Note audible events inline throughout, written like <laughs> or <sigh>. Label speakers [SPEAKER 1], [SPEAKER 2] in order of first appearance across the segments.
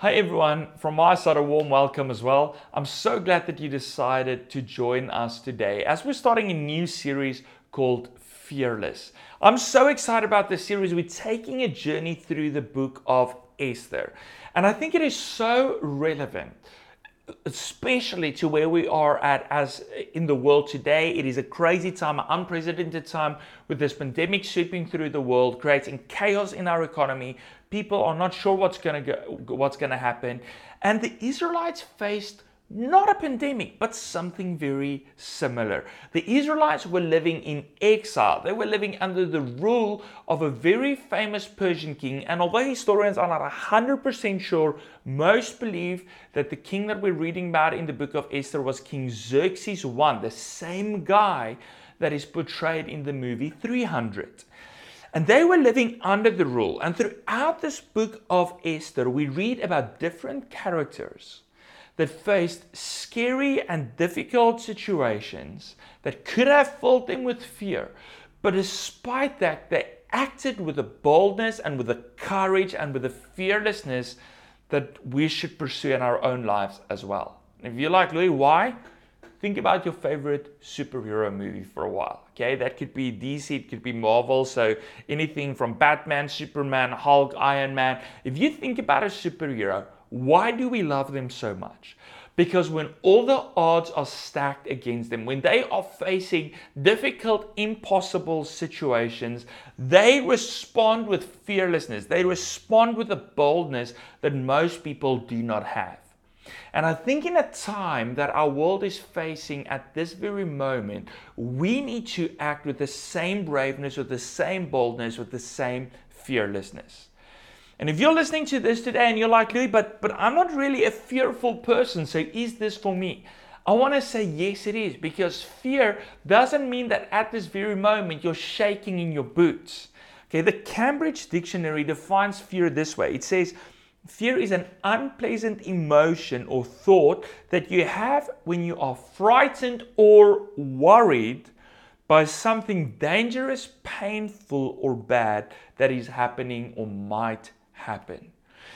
[SPEAKER 1] Hi everyone, from my side a warm welcome as well. I'm so glad that you decided to join us today as we're starting a new series called Fearless. I'm so excited about this series. We're taking a journey through the book of Esther. And I think it is so relevant especially to where we are at as in the world today. It is a crazy time, an unprecedented time with this pandemic sweeping through the world, creating chaos in our economy. People are not sure what's going to go, what's going to happen, and the Israelites faced not a pandemic, but something very similar. The Israelites were living in exile. They were living under the rule of a very famous Persian king. And although historians are not 100% sure, most believe that the king that we're reading about in the book of Esther was King Xerxes I, the same guy that is portrayed in the movie 300. And they were living under the rule. And throughout this book of Esther, we read about different characters that faced scary and difficult situations that could have filled them with fear. But despite that, they acted with a boldness and with a courage and with a fearlessness that we should pursue in our own lives as well. if you're like, Louis, why? Think about your favorite superhero movie for a while. Okay, that could be DC, it could be Marvel. So anything from Batman, Superman, Hulk, Iron Man. If you think about a superhero, why do we love them so much? Because when all the odds are stacked against them, when they are facing difficult, impossible situations, they respond with fearlessness. They respond with a boldness that most people do not have. And I think in a time that our world is facing at this very moment, we need to act with the same braveness, with the same boldness, with the same fearlessness. And if you're listening to this today and you're like, Louis, but, but I'm not really a fearful person, so is this for me? I want to say yes, it is, because fear doesn't mean that at this very moment you're shaking in your boots. Okay, the Cambridge Dictionary defines fear this way it says, Fear is an unpleasant emotion or thought that you have when you are frightened or worried by something dangerous, painful, or bad that is happening or might happen.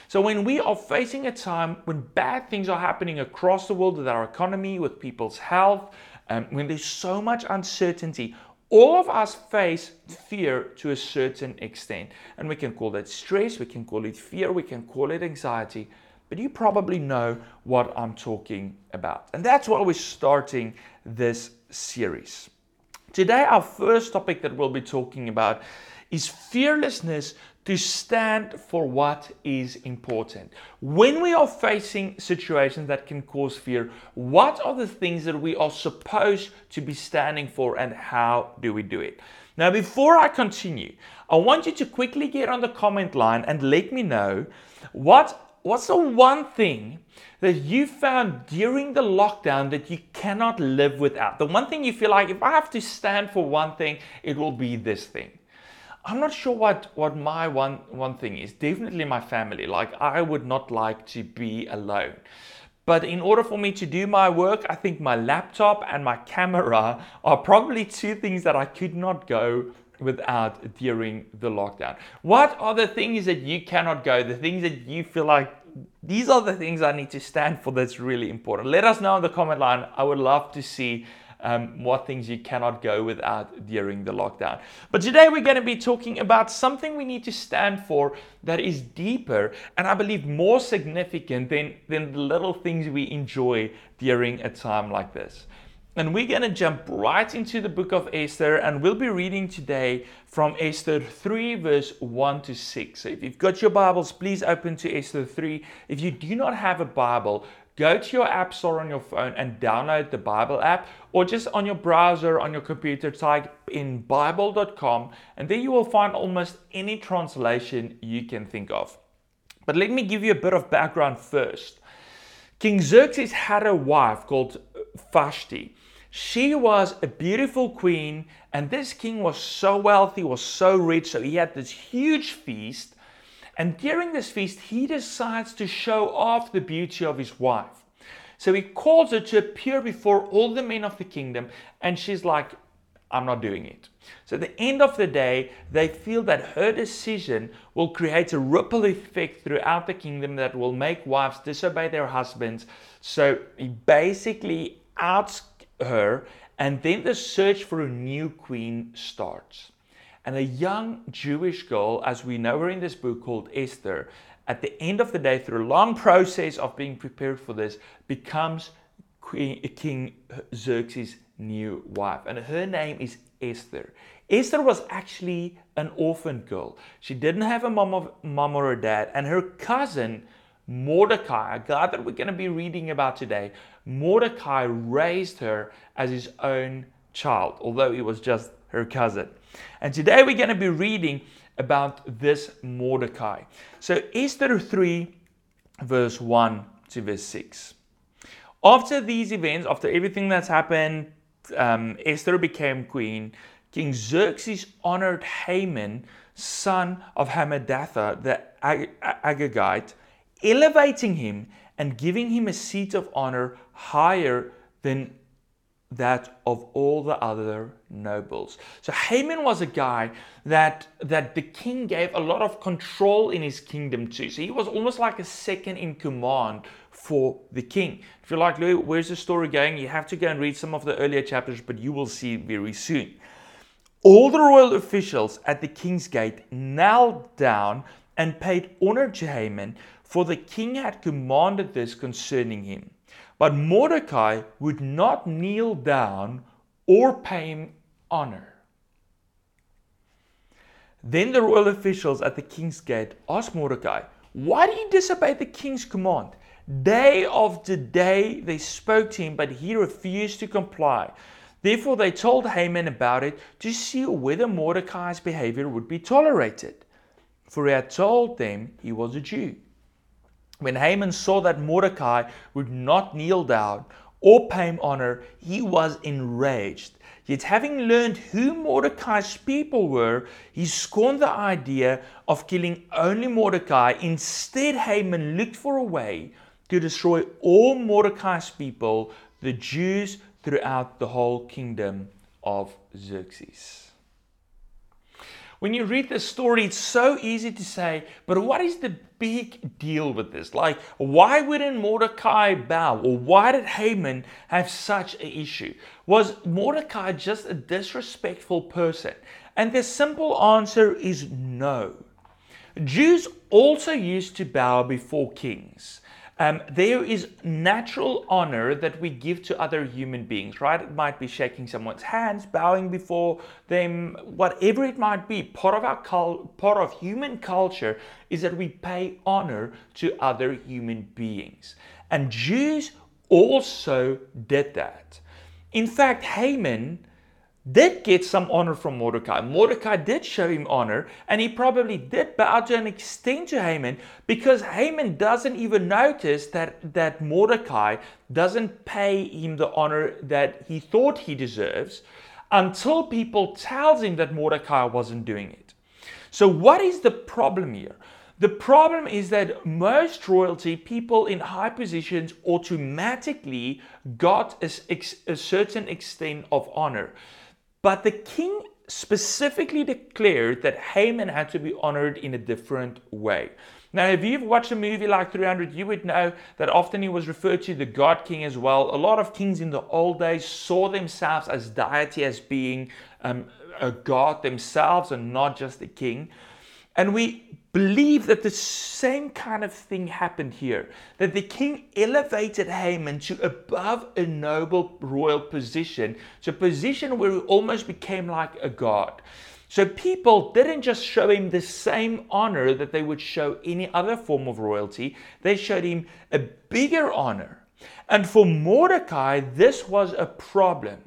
[SPEAKER 1] So, when we are facing a time when bad things are happening across the world with our economy, with people's health, um, when there's so much uncertainty, all of us face fear to a certain extent. And we can call that stress, we can call it fear, we can call it anxiety. But you probably know what I'm talking about. And that's why we're starting this series. Today, our first topic that we'll be talking about is fearlessness to stand for what is important. When we are facing situations that can cause fear, what are the things that we are supposed to be standing for and how do we do it? Now, before I continue, I want you to quickly get on the comment line and let me know what what's the one thing that you found during the lockdown that you cannot live without? The one thing you feel like if I have to stand for one thing, it will be this thing. I'm not sure what, what my one, one thing is. Definitely my family. Like, I would not like to be alone. But in order for me to do my work, I think my laptop and my camera are probably two things that I could not go without during the lockdown. What are the things that you cannot go? The things that you feel like these are the things I need to stand for that's really important. Let us know in the comment line. I would love to see um, what things you cannot go without during the lockdown. But today we're going to be talking about something we need to stand for that is deeper and I believe more significant than, than the little things we enjoy during a time like this. And we're going to jump right into the book of Esther, and we'll be reading today from Esther 3, verse 1 to 6. So if you've got your Bibles, please open to Esther 3. If you do not have a Bible, go to your app store on your phone and download the Bible app, or just on your browser, on your computer, type in Bible.com, and there you will find almost any translation you can think of. But let me give you a bit of background first. King Xerxes had a wife called Vashti. She was a beautiful queen, and this king was so wealthy, was so rich, so he had this huge feast and during this feast, he decides to show off the beauty of his wife. So he calls her to appear before all the men of the kingdom, and she's like, I'm not doing it. So at the end of the day, they feel that her decision will create a ripple effect throughout the kingdom that will make wives disobey their husbands. So he basically outs her, and then the search for a new queen starts. And a young Jewish girl, as we know her in this book called Esther, at the end of the day, through a long process of being prepared for this, becomes King Xerxes' new wife. And her name is Esther. Esther was actually an orphan girl. She didn't have a mom, of, mom or a dad, and her cousin Mordecai, a guy that we're going to be reading about today, Mordecai raised her as his own child, although he was just her cousin. And today we're going to be reading about this Mordecai. So, Esther 3, verse 1 to verse 6. After these events, after everything that's happened, um, Esther became queen. King Xerxes honored Haman, son of Hammedatha, the Ag- Agagite, elevating him and giving him a seat of honor higher than that of all the other nobles. So Haman was a guy that that the king gave a lot of control in his kingdom to. So he was almost like a second in command for the king. If you're like, Louis, where's the story going? You have to go and read some of the earlier chapters, but you will see very soon. All the royal officials at the king's gate knelt down and paid honor to Haman, for the king had commanded this concerning him. But Mordecai would not kneel down or pay him honor. Then the royal officials at the king's gate asked Mordecai, Why do you disobey the king's command? Day after day they spoke to him, but he refused to comply. Therefore they told Haman about it to see whether Mordecai's behavior would be tolerated. For he had told them he was a Jew. When Haman saw that Mordecai would not kneel down or pay him honor, he was enraged. Yet, having learned who Mordecai's people were, he scorned the idea of killing only Mordecai. Instead, Haman looked for a way to destroy all Mordecai's people, the Jews, throughout the whole kingdom of Xerxes. When you read this story, it's so easy to say, but what is the big deal with this? Like, why wouldn't Mordecai bow? Or why did Haman have such an issue? Was Mordecai just a disrespectful person? And the simple answer is no. Jews also used to bow before kings. Um, there is natural honor that we give to other human beings, right? It might be shaking someone's hands, bowing before them, whatever it might be. Part of our part of human culture is that we pay honor to other human beings, and Jews also did that. In fact, Haman did get some honor from Mordecai. Mordecai did show him honor, and he probably did bow to an extent to Haman because Haman doesn't even notice that, that Mordecai doesn't pay him the honor that he thought he deserves until people tells him that Mordecai wasn't doing it. So what is the problem here? The problem is that most royalty, people in high positions, automatically got a, a certain extent of honor. But the king specifically declared that Haman had to be honored in a different way. Now, if you've watched a movie like 300, you would know that often he was referred to the God King as well. A lot of kings in the old days saw themselves as deity, as being um, a god themselves and not just a king. And we believe that the same kind of thing happened here. That the king elevated Haman to above a noble royal position, to a position where he almost became like a god. So people didn't just show him the same honor that they would show any other form of royalty, they showed him a bigger honor. And for Mordecai, this was a problem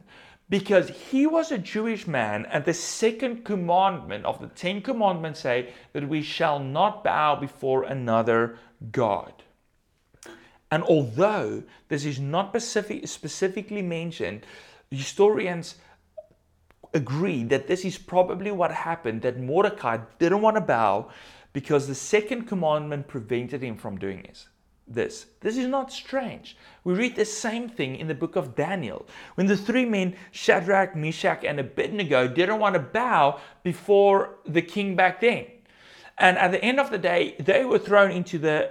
[SPEAKER 1] because he was a Jewish man, and the second commandment of the Ten Commandments say that we shall not bow before another God. And although this is not specific, specifically mentioned, historians agree that this is probably what happened, that Mordecai didn't want to bow because the second commandment prevented him from doing this. This. This is not strange. We read the same thing in the book of Daniel when the three men, Shadrach, Meshach, and Abednego, didn't want to bow before the king back then. And at the end of the day, they were thrown into the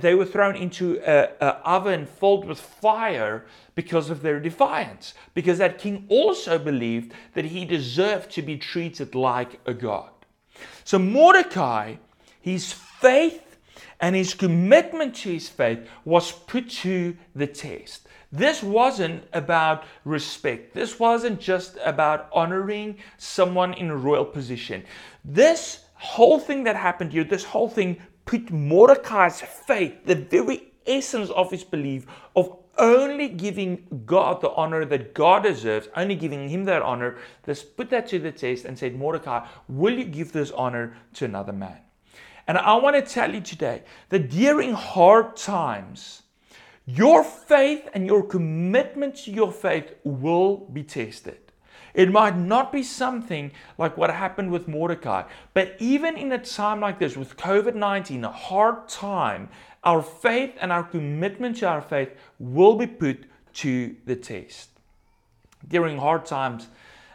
[SPEAKER 1] they were thrown into a, oven filled with fire because of their defiance. Because that king also believed that he deserved to be treated like a god. So Mordecai, his faith and his commitment to his faith was put to the test. This wasn't about respect. This wasn't just about honoring someone in a royal position. This whole thing that happened here, this whole thing put Mordecai's faith, the very essence of his belief, of only giving God the honor that God deserves, only giving him that honor, this put that to the test and said, Mordecai, will you give this honor to another man? And I want to tell you today that during hard times, your faith and your commitment to your faith will be tested. It might not be something like what happened with Mordecai, but even in a time like this, with COVID 19, a hard time, our faith and our commitment to our faith will be put to the test. During hard times,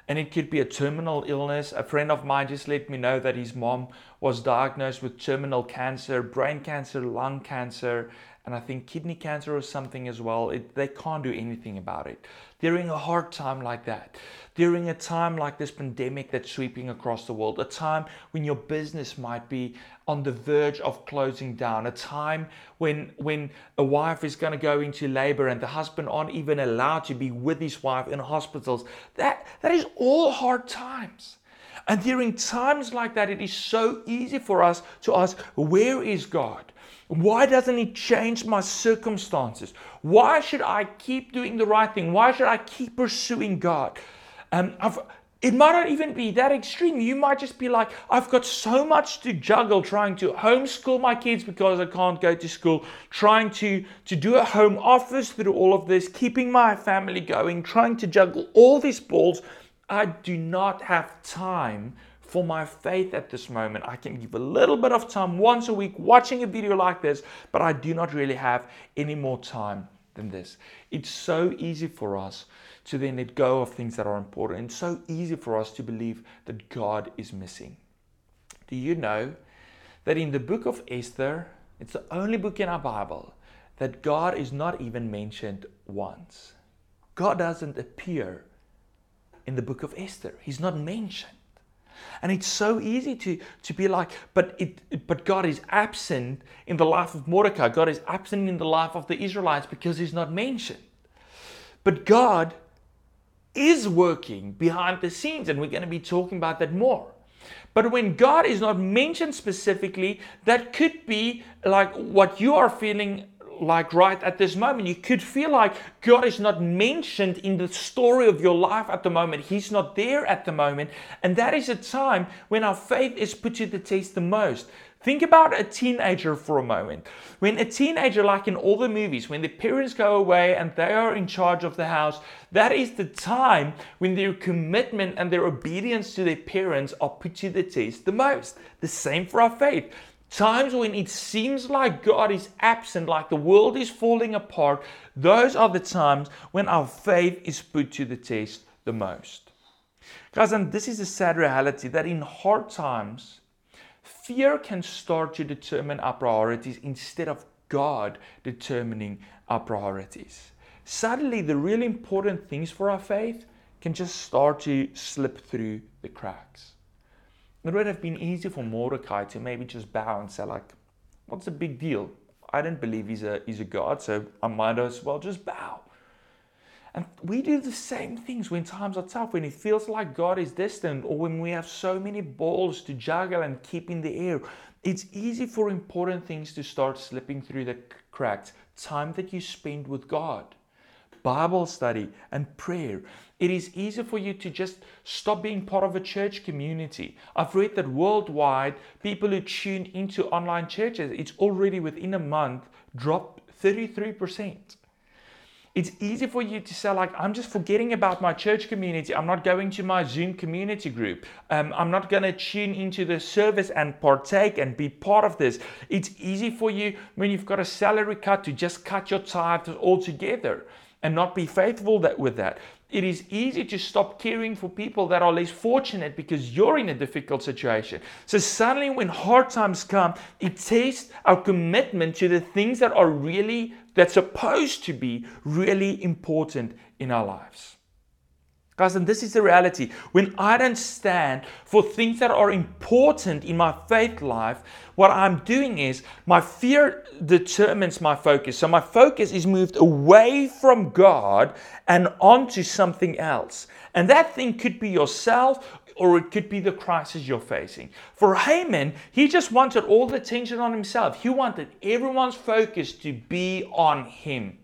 [SPEAKER 1] and it could be a terminal illness. A friend of mine just let me know that his mom was diagnosed with terminal cancer, brain cancer, lung cancer, and I think kidney cancer or something as well. It, they can't do anything about it. During a hard time like that, during a time like this pandemic that's sweeping across the world, a time when your business might be on the verge of closing down, a time when when a wife is going to go into labor and the husband aren't even allowed to be with his wife in hospitals. That that is all hard times. And during times like that, it is so easy for us to ask, where is God? Why doesn't He change my circumstances? Why should I keep doing the right thing? Why should I keep pursuing God? Um, it might not even be that extreme. You might just be like, I've got so much to juggle trying to homeschool my kids because I can't go to school, trying to, to do a home office through all of this, keeping my family going, trying to juggle all these balls. I do not have time for my faith at this moment. I can give a little bit of time once a week watching a video like this, but I do not really have any more time than this. It's so easy for us to then let go of things that are important. and so easy for us to believe that God is missing. Do you know that in the book of Esther, it's the only book in our Bible that God is not even mentioned once? God doesn't appear in the book of Esther, He's not mentioned. And it's so easy to, to be like, but it but God is absent in the life of Mordecai. God is absent in the life of the Israelites because he's not mentioned. But God is working behind the scenes, and we're going to be talking about that more. But when God is not mentioned specifically, that could be like what you are feeling like right at this moment. You could feel like God is not mentioned in the story of your life at the moment. He's not there at the moment. And that is a time when our faith is put to the test the most. Think about a teenager for a moment. When a teenager, like in all the movies, when the parents go away and they are in charge of the house, that is the time when their commitment and their obedience to their parents are put to the test the most. The same for our faith. Times when it seems like God is absent, like the world is falling apart, those are the times when our faith is put to the test the most. Guys, and this is a sad reality that in hard times, fear can start to determine our priorities instead of God determining our priorities. Suddenly, the really important things for our faith can just start to slip through the cracks. It would have been easy for Mordecai to maybe just bow and say, like, what's the big deal? I don't believe he's a, he's a God, so I might as well just bow. And we do the same things when times are tough, when it feels like God is distant, or when we have so many balls to juggle and keep in the air. It's easy for important things to start slipping through the cracks. Time that you spend with God, Bible study, and prayer it is easy for you to just stop being part of a church community. I've read that worldwide, people who tune into online churches, it's already within a month dropped 33%. It's easy for you to say, like, I'm just forgetting about my church community. I'm not going to my Zoom community group. Um, I'm not going to tune into the service and partake and be part of this. It's easy for you when you've got a salary cut to just cut your tithes altogether and not be faithful that, with that. It is easy to stop caring for people that are less fortunate because you're in a difficult situation. So, suddenly, when hard times come, it tests our commitment to the things that are really that's supposed to be really important in our lives. Guys, and this is the reality. When I don't stand for things that are important in my faith life, what I'm doing is my fear determines my focus. So my focus is moved away from God and onto something else. And that thing could be yourself or it could be the crisis you're facing. For Haman, he just wanted all the attention on himself. He wanted everyone's focus to be on him.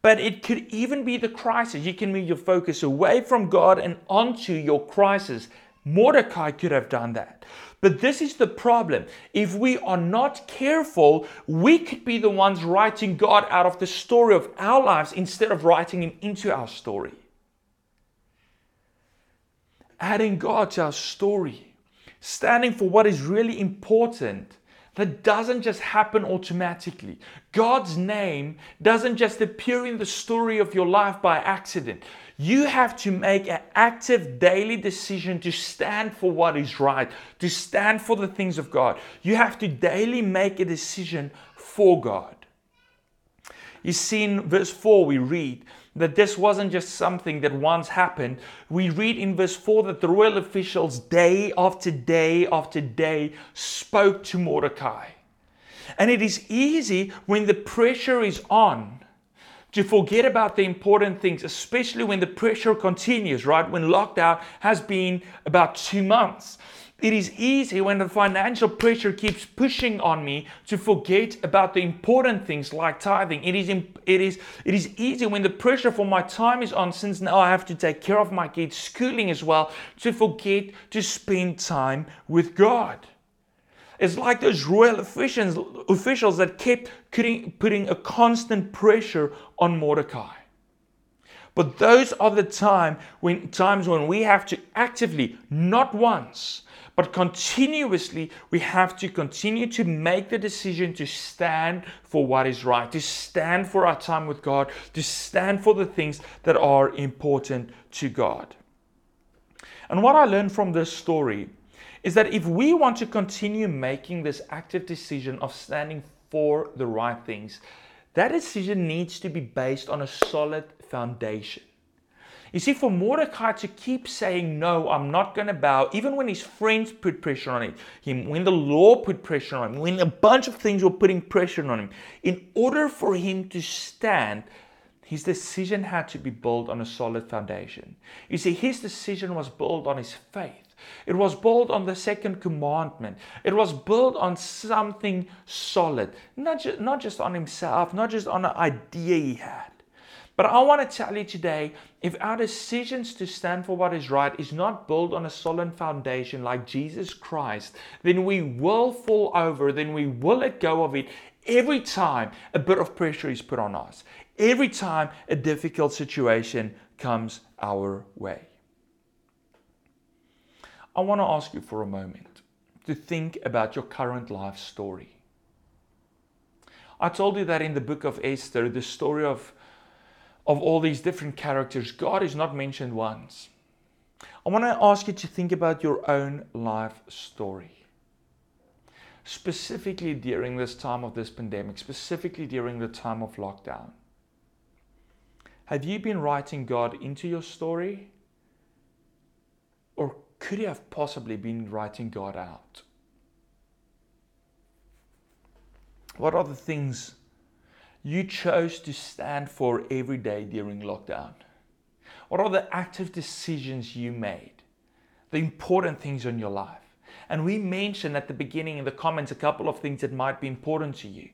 [SPEAKER 1] But it could even be the crisis. You can move your focus away from God and onto your crisis. Mordecai could have done that. But this is the problem. If we are not careful, we could be the ones writing God out of the story of our lives instead of writing Him into our story adding God to our story, standing for what is really important. That doesn't just happen automatically. God's name doesn't just appear in the story of your life by accident. You have to make an active daily decision to stand for what is right, to stand for the things of God. You have to daily make a decision for God. You see, in verse 4, we read that this wasn't just something that once happened. We read in verse 4 that the royal officials, day after day after day, spoke to Mordecai. And it is easy when the pressure is on to forget about the important things, especially when the pressure continues, right? When lockdown has been about two months. It is easy when the financial pressure keeps pushing on me to forget about the important things like tithing. It is, it is, it is easy when the pressure for my time is on, since now I have to take care of my kids' schooling as well, to forget to spend time with God. It's like those royal officials, officials that kept putting, putting a constant pressure on Mordecai. But those are the time when, times when we have to actively, not once, but continuously, we have to continue to make the decision to stand for what is right, to stand for our time with God, to stand for the things that are important to God. And what I learned from this story is that if we want to continue making this active decision of standing for the right things, that decision needs to be based on a solid foundation. You see, for Mordecai to keep saying, No, I'm not going to bow, even when his friends put pressure on him, when the law put pressure on him, when a bunch of things were putting pressure on him, in order for him to stand, his decision had to be built on a solid foundation. You see, his decision was built on his faith. It was built on the second commandment. It was built on something solid, not, just not just on himself, not just on an idea he had. But I want to tell you today if our decisions to stand for what is right is not built on a solid foundation like Jesus Christ, then we will fall over, then we will let go of it every time a bit of pressure is put on us, every time a difficult situation comes our way. I want to ask you for a moment to think about your current life story. I told you that in the book of Esther, the story of of all these different characters, God is not mentioned once. I want to ask you to think about your own life story. Specifically during this time of this pandemic, specifically during the time of lockdown. Have you been writing God into your story? Or could you have possibly been writing God out? What are the things you chose to stand for every day during lockdown? What are the active decisions you made? The important things in your life. And we mentioned at the beginning in the comments a couple of things that might be important to you.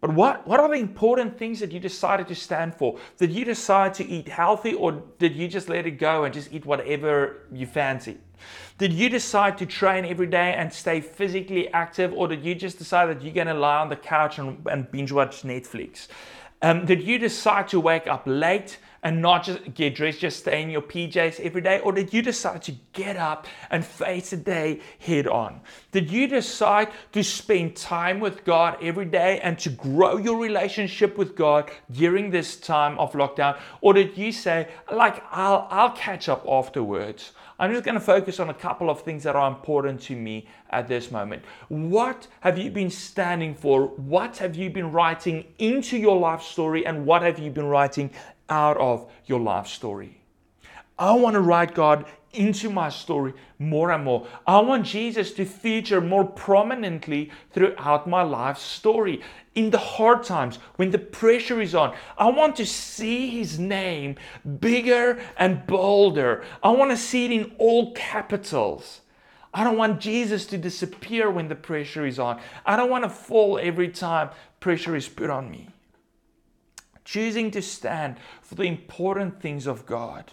[SPEAKER 1] But what, what are the important things that you decided to stand for? Did you decide to eat healthy or did you just let it go and just eat whatever you fancy? Did you decide to train every day and stay physically active or did you just decide that you're going to lie on the couch and, and binge watch Netflix? Um, did you decide to wake up late and not just get dressed, just stay in your PJs every day? Or did you decide to get up and face the day head on? Did you decide to spend time with God every day and to grow your relationship with God during this time of lockdown? Or did you say, like, I'll, I'll catch up afterwards? I'm just going to focus on a couple of things that are important to me at this moment. What have you been standing for? What have you been writing into your life story? And what have you been writing out of your life story? I want to write God into my story more and more. I want Jesus to feature more prominently throughout my life story. In the hard times, when the pressure is on, I want to see his name bigger and bolder. I want to see it in all capitals. I don't want Jesus to disappear when the pressure is on. I don't want to fall every time pressure is put on me. Choosing to stand for the important things of God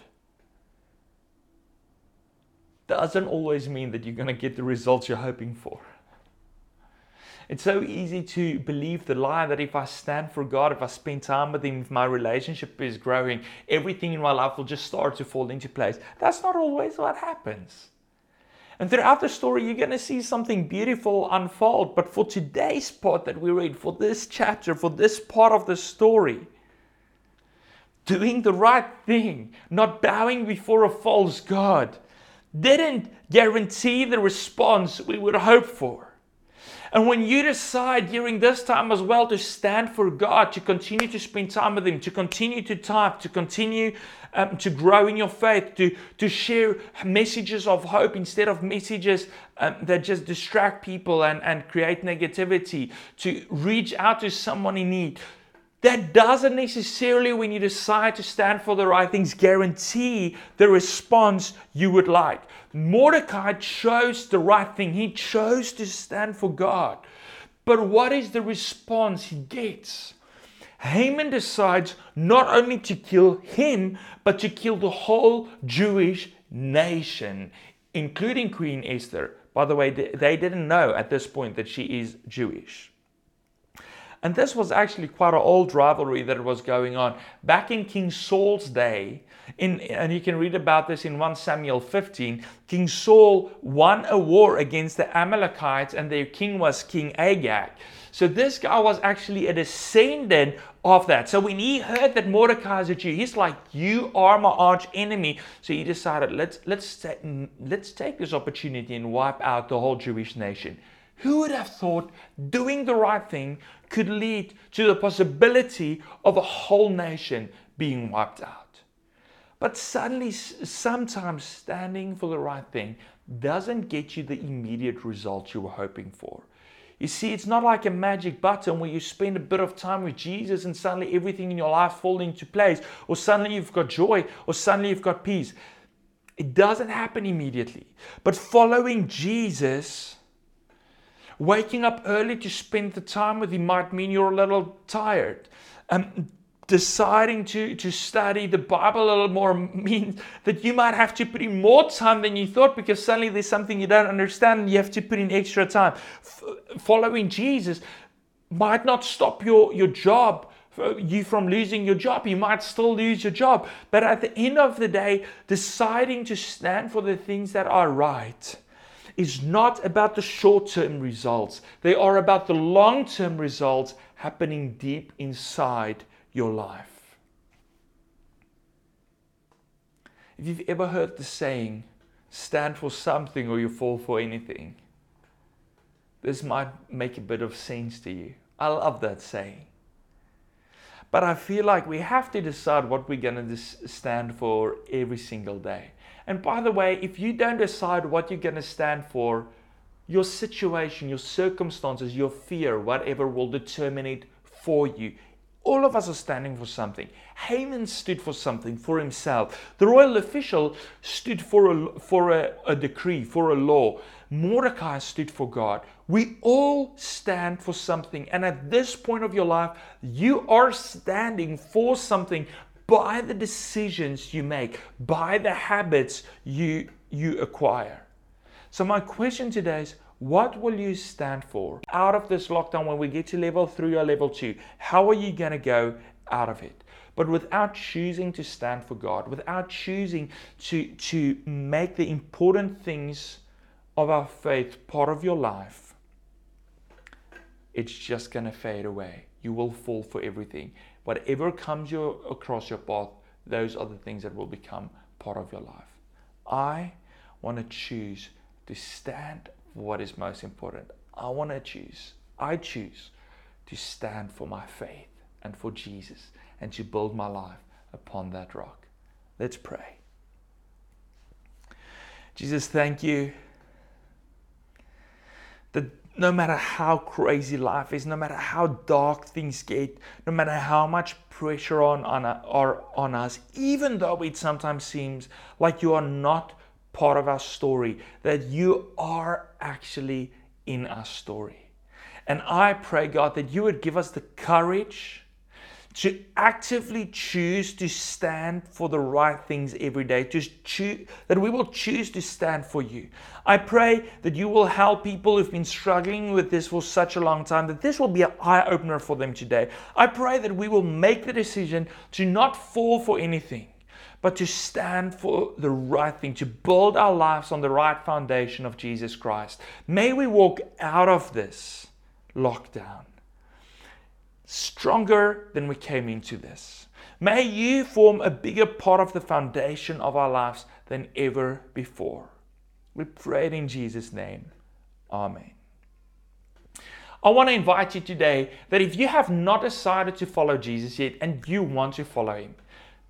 [SPEAKER 1] doesn't always mean that you're going to get the results you're hoping for. It's so easy to believe the lie that if I stand for God, if I spend time with Him, if my relationship is growing, everything in my life will just start to fall into place. That's not always what happens. And throughout the story, you're going to see something beautiful unfold. But for today's part that we read, for this chapter, for this part of the story, doing the right thing, not bowing before a false God, didn't guarantee the response we would hope for. And when you decide during this time as well to stand for God, to continue to spend time with Him, to continue to type, to continue um, to grow in your faith, to, to share messages of hope instead of messages um, that just distract people and, and create negativity, to reach out to someone in need, that doesn't necessarily, when you decide to stand for the right things, guarantee the response you would like. Mordecai chose the right thing, he chose to stand for God. But what is the response he gets? Haman decides not only to kill him, but to kill the whole Jewish nation, including Queen Esther. By the way, they didn't know at this point that she is Jewish. And this was actually quite an old rivalry that was going on. Back in King Saul's day, in, and you can read about this in 1 Samuel 15, King Saul won a war against the Amalekites, and their king was King Agag. So this guy was actually a descendant of that. So when he heard that Mordecai is a Jew, he's like, "You are my arch enemy." So he decided, "Let's let's let's take this opportunity and wipe out the whole Jewish nation." Who would have thought doing the right thing could lead to the possibility of a whole nation being wiped out? But suddenly, sometimes standing for the right thing doesn't get you the immediate results you were hoping for. You see, it's not like a magic button where you spend a bit of time with Jesus and suddenly everything in your life falls into place, or suddenly you've got joy, or suddenly you've got peace. It doesn't happen immediately. But following Jesus Waking up early to spend the time with Him might mean you're a little tired. Um, deciding to, to study the Bible a little more <laughs> means that you might have to put in more time than you thought because suddenly there's something you don't understand and you have to put in extra time. F- following Jesus might not stop your, your job you from losing your job. You might still lose your job. But at the end of the day, deciding to stand for the things that are right is not about the short term results, they are about the long term results happening deep inside your life. If you've ever heard the saying, stand for something or you fall for anything, this might make a bit of sense to you. I love that saying. But I feel like we have to decide what we're going to stand for every single day. And by the way, if you don't decide what you're going to stand for, your situation, your circumstances, your fear, whatever will determine it for you. All of us are standing for something. Haman stood for something for himself. The royal official stood for a, for a, a decree, for a law. Mordecai stood for God. We all stand for something. And at this point of your life, you are standing for something by the decisions you make, by the habits you, you acquire. So, my question today is what will you stand for out of this lockdown when we get to level three or level two? How are you going to go out of it. But without choosing to stand for God, without choosing to, to make the important things of our faith part of your life, it's just going to fade away. You will fall for everything. Whatever comes your, across your path, those are the things that will become part of your life. I want to choose to stand for what is most important. I want to choose, I choose to stand for my faith and for Jesus and to build my life upon that rock. Let's pray. Jesus, thank you that no matter how crazy life is, no matter how dark things get, no matter how much pressure on, on, are on us, even though it sometimes seems like you are not part of our story, that you are actually in our story. And I pray, God, that you would give us the courage to actively choose to stand for the right things every day, choose, that we will choose to stand for you. I pray that you will help people who've been struggling with this for such a long time, that this will be an eye opener for them today. I pray that we will make the decision to not fall for anything, but to stand for the right thing, to build our lives on the right foundation of Jesus Christ. May we walk out of this lockdown stronger than we came into this. May you form a bigger part of the foundation of our lives than ever before. We pray it in Jesus' name. Amen. I want to invite you today that if you have not decided to follow Jesus yet and you want to follow him,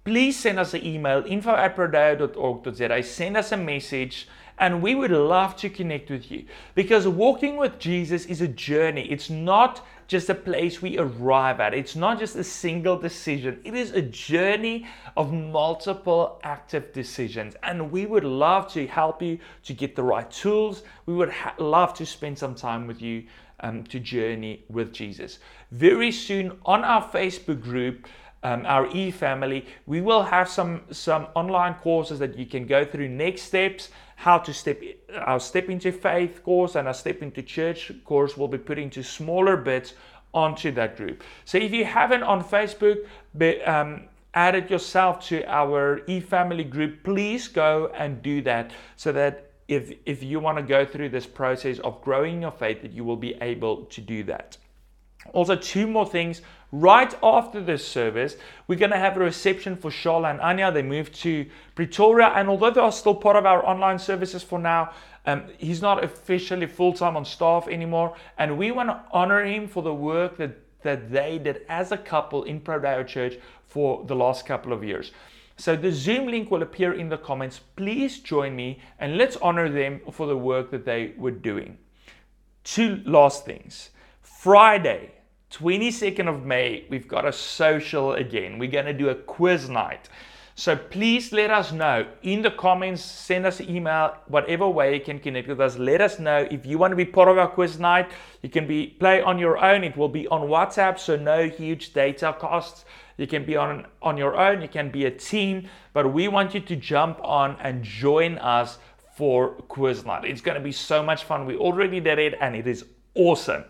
[SPEAKER 1] please send us an email info at prodeo.org.za. Send us a message and we would love to connect with you because walking with Jesus is a journey. It's not just a place we arrive at. It's not just a single decision, it is a journey of multiple active decisions. And we would love to help you to get the right tools. We would ha- love to spend some time with you um, to journey with Jesus. Very soon on our Facebook group, um, our e family, we will have some some online courses that you can go through. Next steps, how to step our step into faith course and our step into church course will be put into smaller bits onto that group. So if you haven't on Facebook, be, um, added yourself to our e-family group, please go and do that so that if if you want to go through this process of growing your faith that you will be able to do that. Also, two more things. Right after this service, we're going to have a reception for Charla and Anya. They moved to Pretoria, and although they are still part of our online services for now, um, he's not officially full time on staff anymore. And we want to honor him for the work that, that they did as a couple in Prodeo Church for the last couple of years. So the Zoom link will appear in the comments. Please join me and let's honor them for the work that they were doing. Two last things. Friday, 22nd of May, we've got a social again. We're going to do a quiz night. So please let us know in the comments, send us an email, whatever way you can connect with us. Let us know if you want to be part of our quiz night. You can be play on your own. It will be on WhatsApp, so no huge data costs. You can be on on your own. You can be a team, but we want you to jump on and join us for quiz night. It's going to be so much fun. We already did it, and it is awesome.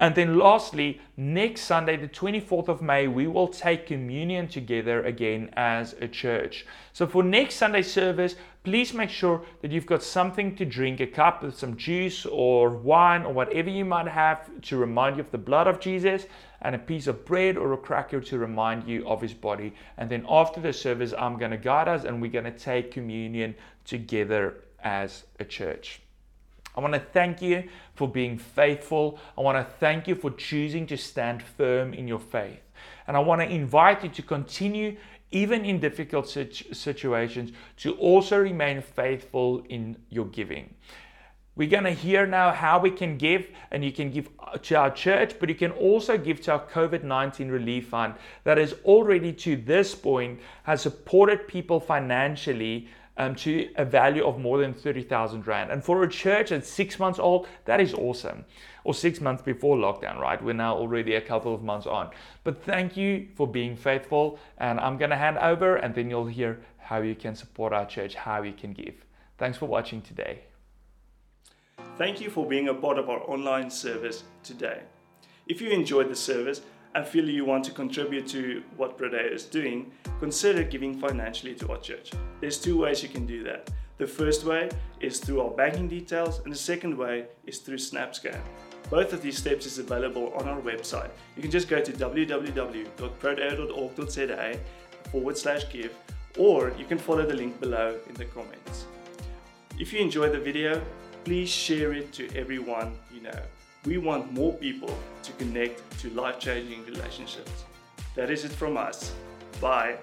[SPEAKER 1] And then lastly, next Sunday, the 24th of May, we will take communion together again as a church. So for next Sunday service, please make sure that you've got something to drink, a cup with some juice or wine or whatever you might have to remind you of the blood of Jesus, and a piece of bread or a cracker to remind you of his body. And then after the service, I'm going to guide us and we're going to take communion together as a church. I want to thank you for being faithful. I want to thank you for choosing to stand firm in your faith. And I want to invite you to continue, even in difficult situations, to also remain faithful in your giving. We're going to hear now how we can give, and you can give uh, to our church, but you can also give to our COVID 19 relief fund that has already to this point has supported people financially um, to a value of more than 30,000 Rand. And for a church that's six months old, that is awesome. Or six months before lockdown, right? We're now already a couple of months on. But thank you for being faithful. And I'm going to hand over, and then you'll hear how you can support our church, how you can give. Thanks for watching today.
[SPEAKER 2] Thank you for being a part of our online service today. If you enjoyed the service, and feel you want to contribute to what Prodeo is doing, consider giving financially to our church. There's two ways you can do that. The first way is through our banking details, and the second way is through SnapScan. Both of these steps is available on our website. You can just go to www.prodeo.org.za forward slash give, or you can follow the link below in the comments. If you enjoyed the video, please share it to everyone you know. We want more people to connect to life changing relationships. That is it from us. Bye.